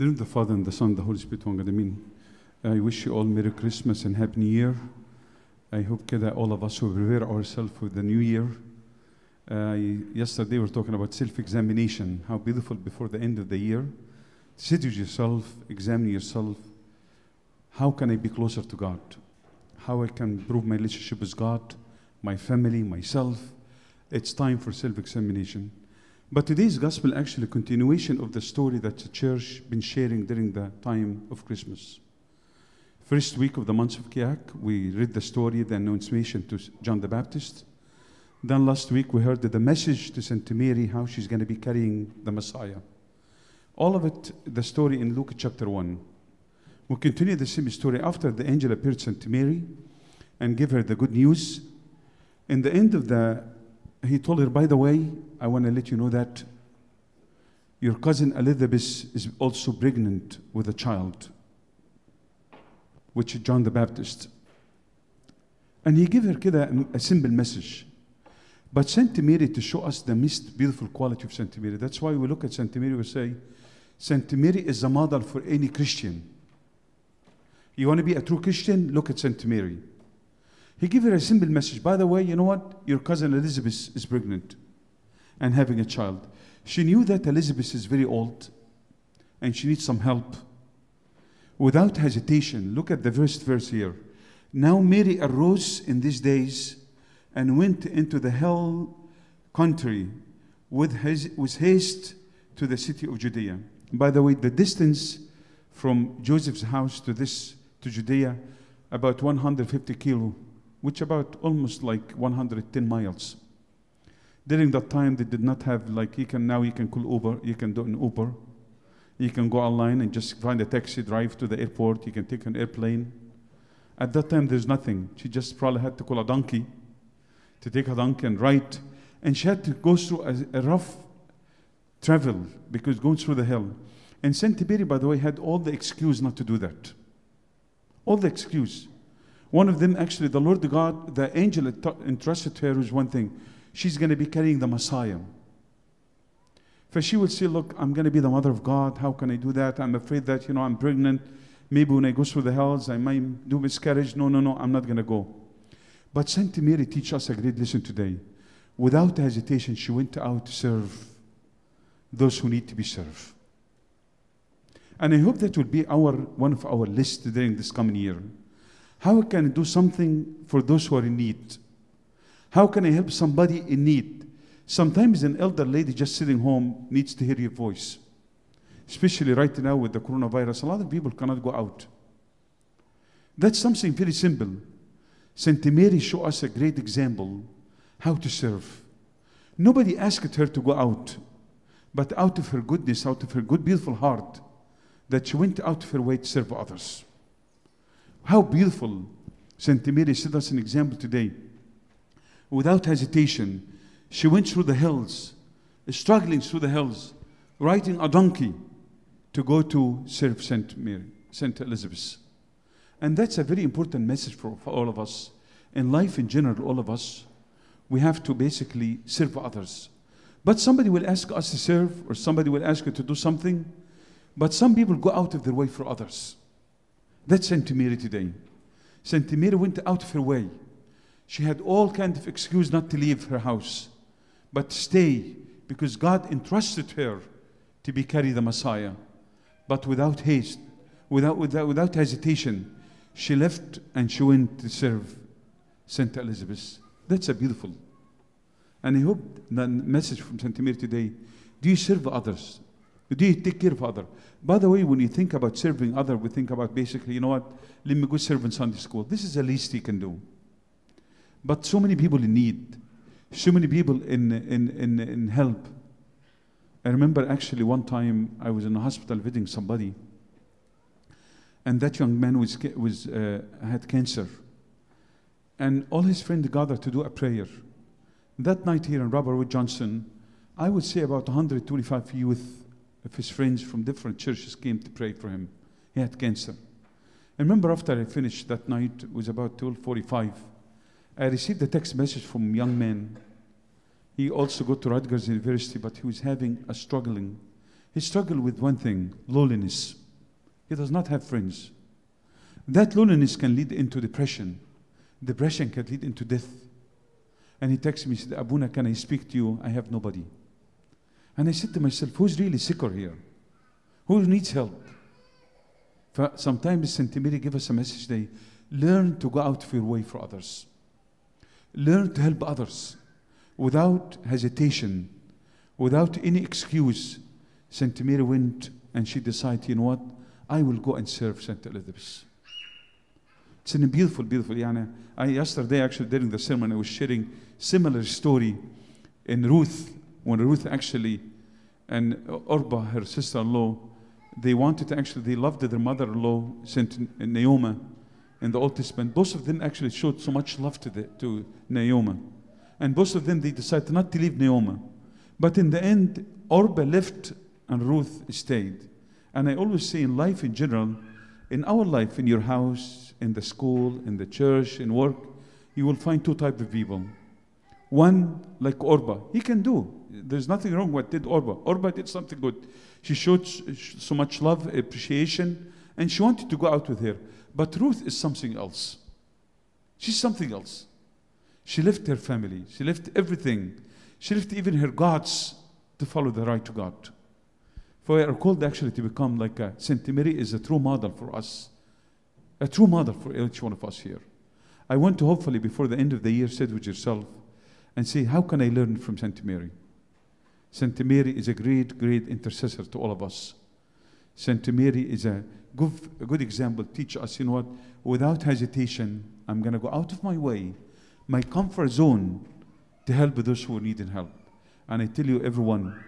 the name of the Father and the Son and the Holy Spirit, one God, Amen. I wish you all Merry Christmas and Happy New Year. I hope that all of us will prepare ourselves for the new year. Uh, yesterday we were talking about self-examination, how beautiful before the end of the year. Sit with yourself, examine yourself. How can I be closer to God? How I can improve my relationship with God, my family, myself? It's time for self-examination. But today's gospel actually a continuation of the story that the church been sharing during the time of Christmas. First week of the month of Kiak, we read the story, the annunciation to John the Baptist. Then last week we heard the message to Saint Mary, how she's going to be carrying the Messiah. All of it, the story in Luke chapter 1. We continue the same story after the angel appeared to Saint Mary and gave her the good news. In the end of the, he told her, by the way, I want to let you know that your cousin Elizabeth is also pregnant with a child, which is John the Baptist. And he gave her كده a simple message. But Saint Mary to show us the most beautiful quality of Saint Mary. That's why we look at Saint Mary, we say, Saint Mary is a model for any Christian. You want to be a true Christian? Look at Saint Mary. He gave her a simple message. By the way, you know what? Your cousin Elizabeth is pregnant and having a child. She knew that Elizabeth is very old and she needs some help. Without hesitation, look at the first verse here. Now Mary arose in these days and went into the hill country with, his, with haste to the city of Judea. By the way, the distance from Joseph's house to this to Judea about 150 kilo, which about almost like 110 miles. During that time, they did not have like you can now you can call Uber, you can do an Uber, you can go online and just find a taxi, drive to the airport, you can take an airplane. At that time, there's nothing. She just probably had to call a donkey to take a donkey and ride, and she had to go through a, a rough travel because going through the hill. And Saint Mary, by the way, had all the excuse not to do that. All the excuse. One of them, actually, the Lord God, the angel entrusted to her with one thing. She's going to be carrying the Messiah. For she would say, Look, I'm going to be the mother of God. How can I do that? I'm afraid that, you know, I'm pregnant. Maybe when I go through the hells, I might do miscarriage. No, no, no, I'm not going to go. But Saint Mary teaches us a great lesson today. Without hesitation, she went out to serve those who need to be served. And I hope that will be our one of our list during this coming year. How can I do something for those who are in need? How can I help somebody in need? Sometimes an elder lady just sitting home needs to hear your voice. Especially right now with the coronavirus, a lot of people cannot go out. That's something very simple. Saint Mary showed us a great example how to serve. Nobody asked her to go out, but out of her goodness, out of her good, beautiful heart, that she went out of her way to serve others. How beautiful Saint Mary set us an example today. Without hesitation, she went through the hills, struggling through the hills, riding a donkey to go to serve Saint Mary, Saint Elizabeth. And that's a very important message for, for all of us. In life in general, all of us, we have to basically serve others. But somebody will ask us to serve, or somebody will ask you to do something, but some people go out of their way for others. That's Saint Mary today. Saint Mary went out of her way. She had all kind of excuse not to leave her house, but stay because God entrusted her to be carry the Messiah. But without haste, without, without, without hesitation, she left and she went to serve Saint Elizabeth. That's a beautiful. And I hope the message from Saint Mary today, do you serve others? Do you take care of other? By the way, when you think about serving other, we think about basically, you know what, let me go serve in Sunday school. This is the least you can do. But so many people in need, so many people in, in, in, in help. I remember actually one time I was in a hospital visiting somebody, and that young man was, was, uh, had cancer. And all his friends gathered to do a prayer. That night here in Robert Wood Johnson, I would say about 125 youth of his friends from different churches came to pray for him. He had cancer. I remember after I finished that night, it was about 1245, I received a text message from a young man. He also got to Rutgers University, but he was having a struggling. He struggled with one thing loneliness. He does not have friends. That loneliness can lead into depression. Depression can lead into death. And he texted me, he said, Abuna, can I speak to you? I have nobody. And I said to myself, who's really sicker here? Who needs help? Sometimes St. Mary give us a message they learn to go out of your way for others. Learn to help others without hesitation, without any excuse. St. Mary went and she decided, you know what? I will go and serve St. Elizabeth. It's a beautiful, beautiful. Yani, I, yesterday, actually, during the sermon, I was sharing similar story in Ruth, when Ruth actually and Orba, her sister-in-law, they wanted to actually, they loved their mother-in-law, Saint Naomi, in the Old Testament. Both of them actually showed so much love to, the, to Naomi. And both of them, they decided not to leave Naomi. But in the end, Orba left and Ruth stayed. And I always say in life in general, in our life, in your house, in the school, in the church, in work, you will find two types of people. One, like Orba, he can do. There's nothing wrong with what did Orba. Orba did something good. She showed so much love, appreciation, and she wanted to go out with her. But Ruth is something else. She's something else. She left her family. She left everything. She left even her gods to follow the right to God. For we are called actually to become like a Saint Mary is a true model for us. A true model for each one of us here. I want to hopefully before the end of the year sit with yourself and say, how can I learn from Saint Mary? Saint Mary is a great, great intercessor to all of us. Saint Mary is a good, a good example. Teach us, you know what? Without hesitation, I'm going to go out of my way, my comfort zone, to help those who need help. And I tell you, everyone,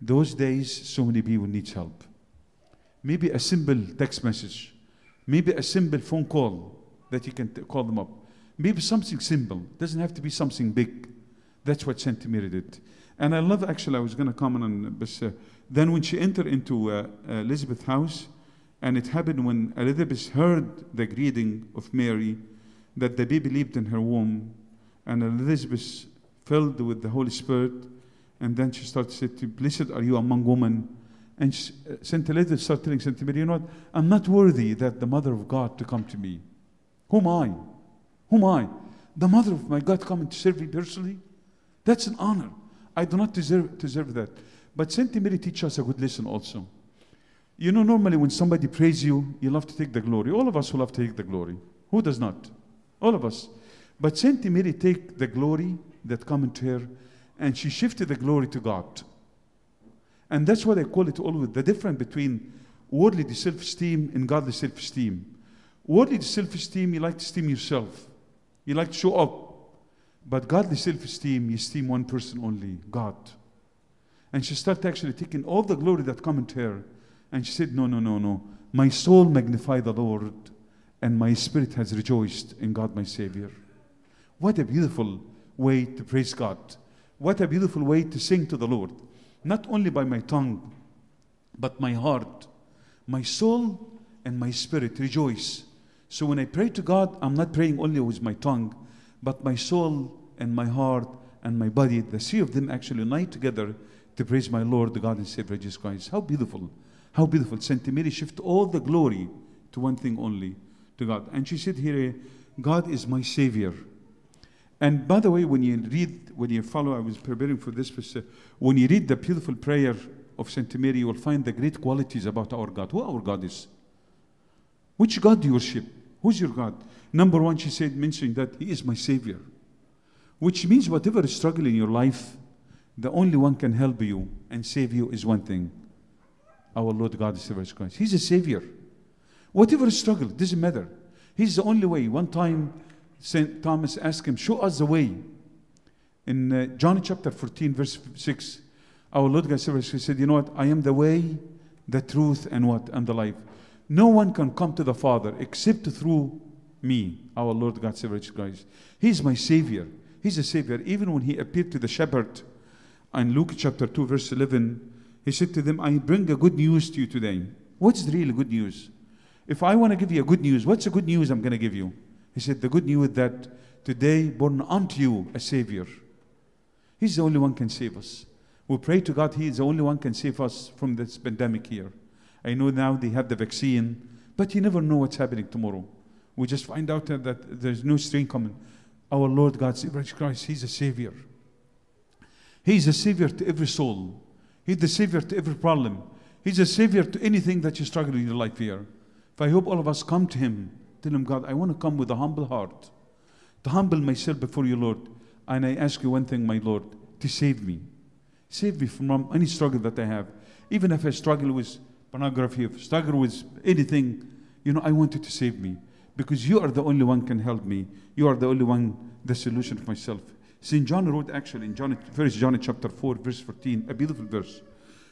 those days, so many people need help. Maybe a simple text message, maybe a simple phone call that you can t- call them up. Maybe something simple. Doesn't have to be something big. That's what Mary did. And I love, actually, I was going to comment on this. Uh, then when she entered into uh, Elizabeth's house, and it happened when Elizabeth heard the greeting of Mary, that the baby lived in her womb, and Elizabeth filled with the Holy Spirit, and then she started saying, Blessed are you among women. And uh, Saint Elizabeth started telling Saint Mary, You know what? I'm not worthy that the mother of God to come to me. Who am I? Who am I? The mother of my God coming to serve me personally? That's an honor. I do not deserve, deserve that. But Saint Mary teaches us a good lesson also. You know, normally when somebody praise you, you love to take the glory. All of us will love to take the glory. Who does not? All of us. But Saint Mary take the glory that come into her, and she shifted the glory to God. And that's what I call it always the difference between worldly self-esteem and godly self-esteem. Worldly self-esteem, you like to esteem yourself. You like to show up. But godly self esteem, you esteem one person only, God. And she started actually taking all the glory that come into her. And she said, No, no, no, no. My soul magnify the Lord, and my spirit has rejoiced in God my Savior. What a beautiful way to praise God. What a beautiful way to sing to the Lord. Not only by my tongue, but my heart, my soul, and my spirit rejoice. So when I pray to God, I'm not praying only with my tongue, but my soul and my heart and my body, the three of them actually unite together to praise my Lord, the God and Savior Jesus Christ. How beautiful. How beautiful. Saint Mary shift all the glory to one thing only, to God. And she said here, God is my Savior. And by the way, when you read, when you follow, I was preparing for this, uh, when you read the beautiful prayer of Saint Mary, you will find the great qualities about our God. Who our God is? Which God do you worship? Who's your God? Number one, she said, mentioning that He is my Savior. Which means whatever struggle in your life, the only one can help you and save you is one thing. Our Lord God is Jesus Christ. He's a Savior. Whatever struggle, doesn't matter. He's the only way. One time, St. Thomas asked him, Show us the way. In uh, John chapter 14, verse 6, our Lord God said, You know what? I am the way, the truth, and what? And the life. No one can come to the Father except through me, our Lord God, Savior Christ. He's my Savior. He's a Savior. Even when He appeared to the shepherd in Luke chapter 2, verse 11, He said to them, I bring a good news to you today. What's the real good news? If I want to give you a good news, what's the good news I'm going to give you? He said, The good news that today born unto you a Savior. He's the only one can save us. We pray to God, He is the only one can save us from this pandemic here. I know now they have the vaccine, but you never know what's happening tomorrow. We just find out that there's no strain coming. Our Lord God, Jesus Christ, He's a Savior. He's a Savior to every soul. He's the Savior to every problem. He's a Savior to anything that you struggle in your life here. If I hope all of us come to Him, tell Him, God, I want to come with a humble heart, to humble myself before you, Lord. And I ask you one thing, my Lord, to save me. Save me from any struggle that I have. Even if I struggle with pornography, if I struggle with anything, you know, I want you to save me. Because you are the only one can help me. You are the only one, the solution for myself. St. John wrote actually in John, First John chapter 4, verse 14, a beautiful verse.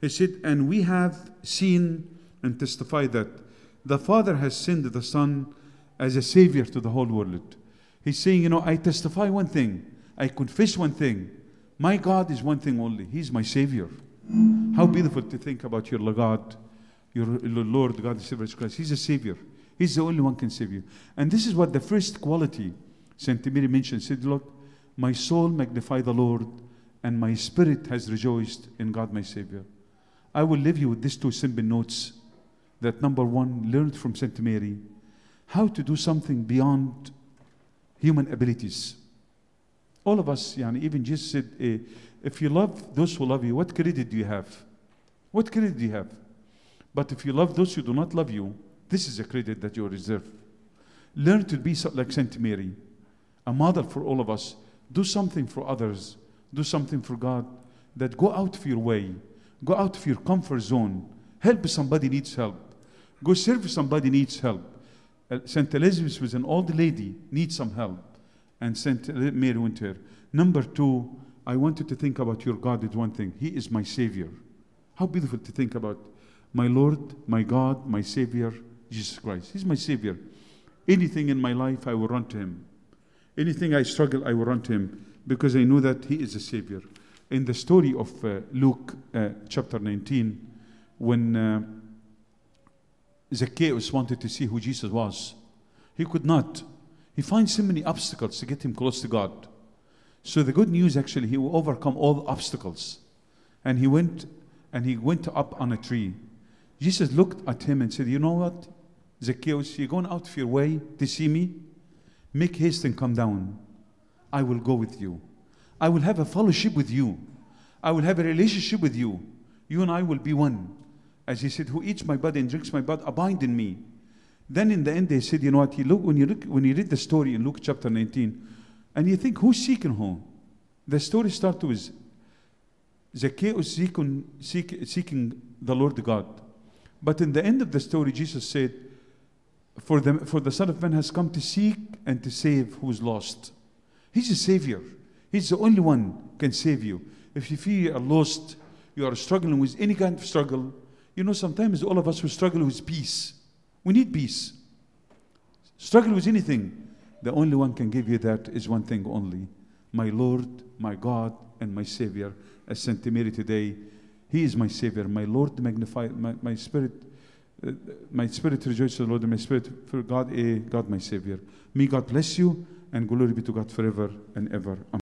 He said, And we have seen and testified that the Father has sent the Son as a Savior to the whole world. He's saying, You know, I testify one thing, I confess one thing. My God is one thing only. He's my Savior. How beautiful to think about your God, your Lord God, the Savior Christ. He's a Savior. He's the only one can save you. And this is what the first quality Saint Mary mentioned. Said, Lord, my soul magnify the Lord, and my spirit has rejoiced in God my Savior. I will leave you with these two simple notes. That number one, learned from Saint Mary how to do something beyond human abilities. All of us, even Jesus said, eh, if you love those who love you, what credit do you have? What credit do you have? But if you love those who do not love you, this is a credit that you reserve. Learn to be like Saint Mary, a model for all of us. Do something for others. Do something for God. That go out of your way. Go out of your comfort zone. Help somebody needs help. Go serve somebody needs help. Uh, Saint Elizabeth was an old lady, needs some help. And Saint Mary went to her. Number two, I want you to think about your God is one thing. He is my Savior. How beautiful to think about my Lord, my God, my Savior, Jesus Christ. He's my Savior. Anything in my life, I will run to Him. Anything I struggle, I will run to Him because I know that He is a Savior. In the story of uh, Luke uh, chapter 19, when uh, Zacchaeus wanted to see who Jesus was, he could not. He finds so many obstacles to get him close to God. So the good news actually, he will overcome all the obstacles. And he went and he went up on a tree. Jesus looked at him and said, You know what, Zacchaeus, you're going out of your way to see me? Make haste and come down. I will go with you. I will have a fellowship with you. I will have a relationship with you. You and I will be one. As he said, Who eats my body and drinks my blood, abide in me. Then in the end, they said, You know what? You look, when, you look, when you read the story in Luke chapter 19, and you think, Who's seeking whom? The story starts with Zacchaeus seeking, seek, seeking the Lord God. But in the end of the story, Jesus said, for the, for the Son of Man has come to seek and to save who is lost. He's a Savior. He's the only one can save you. If you feel you are lost, you are struggling with any kind of struggle, you know, sometimes all of us will struggle with peace. We need peace. Struggle with anything. The only one can give you that is one thing only. My Lord, my God, and my Savior. As Saint Mary today, He is my Savior. My Lord, magnify my, my spirit. Uh, my spirit rejoices, the Lord, and my spirit for God, eh, God, my Savior. May God bless you, and glory be to God forever and ever. Amen.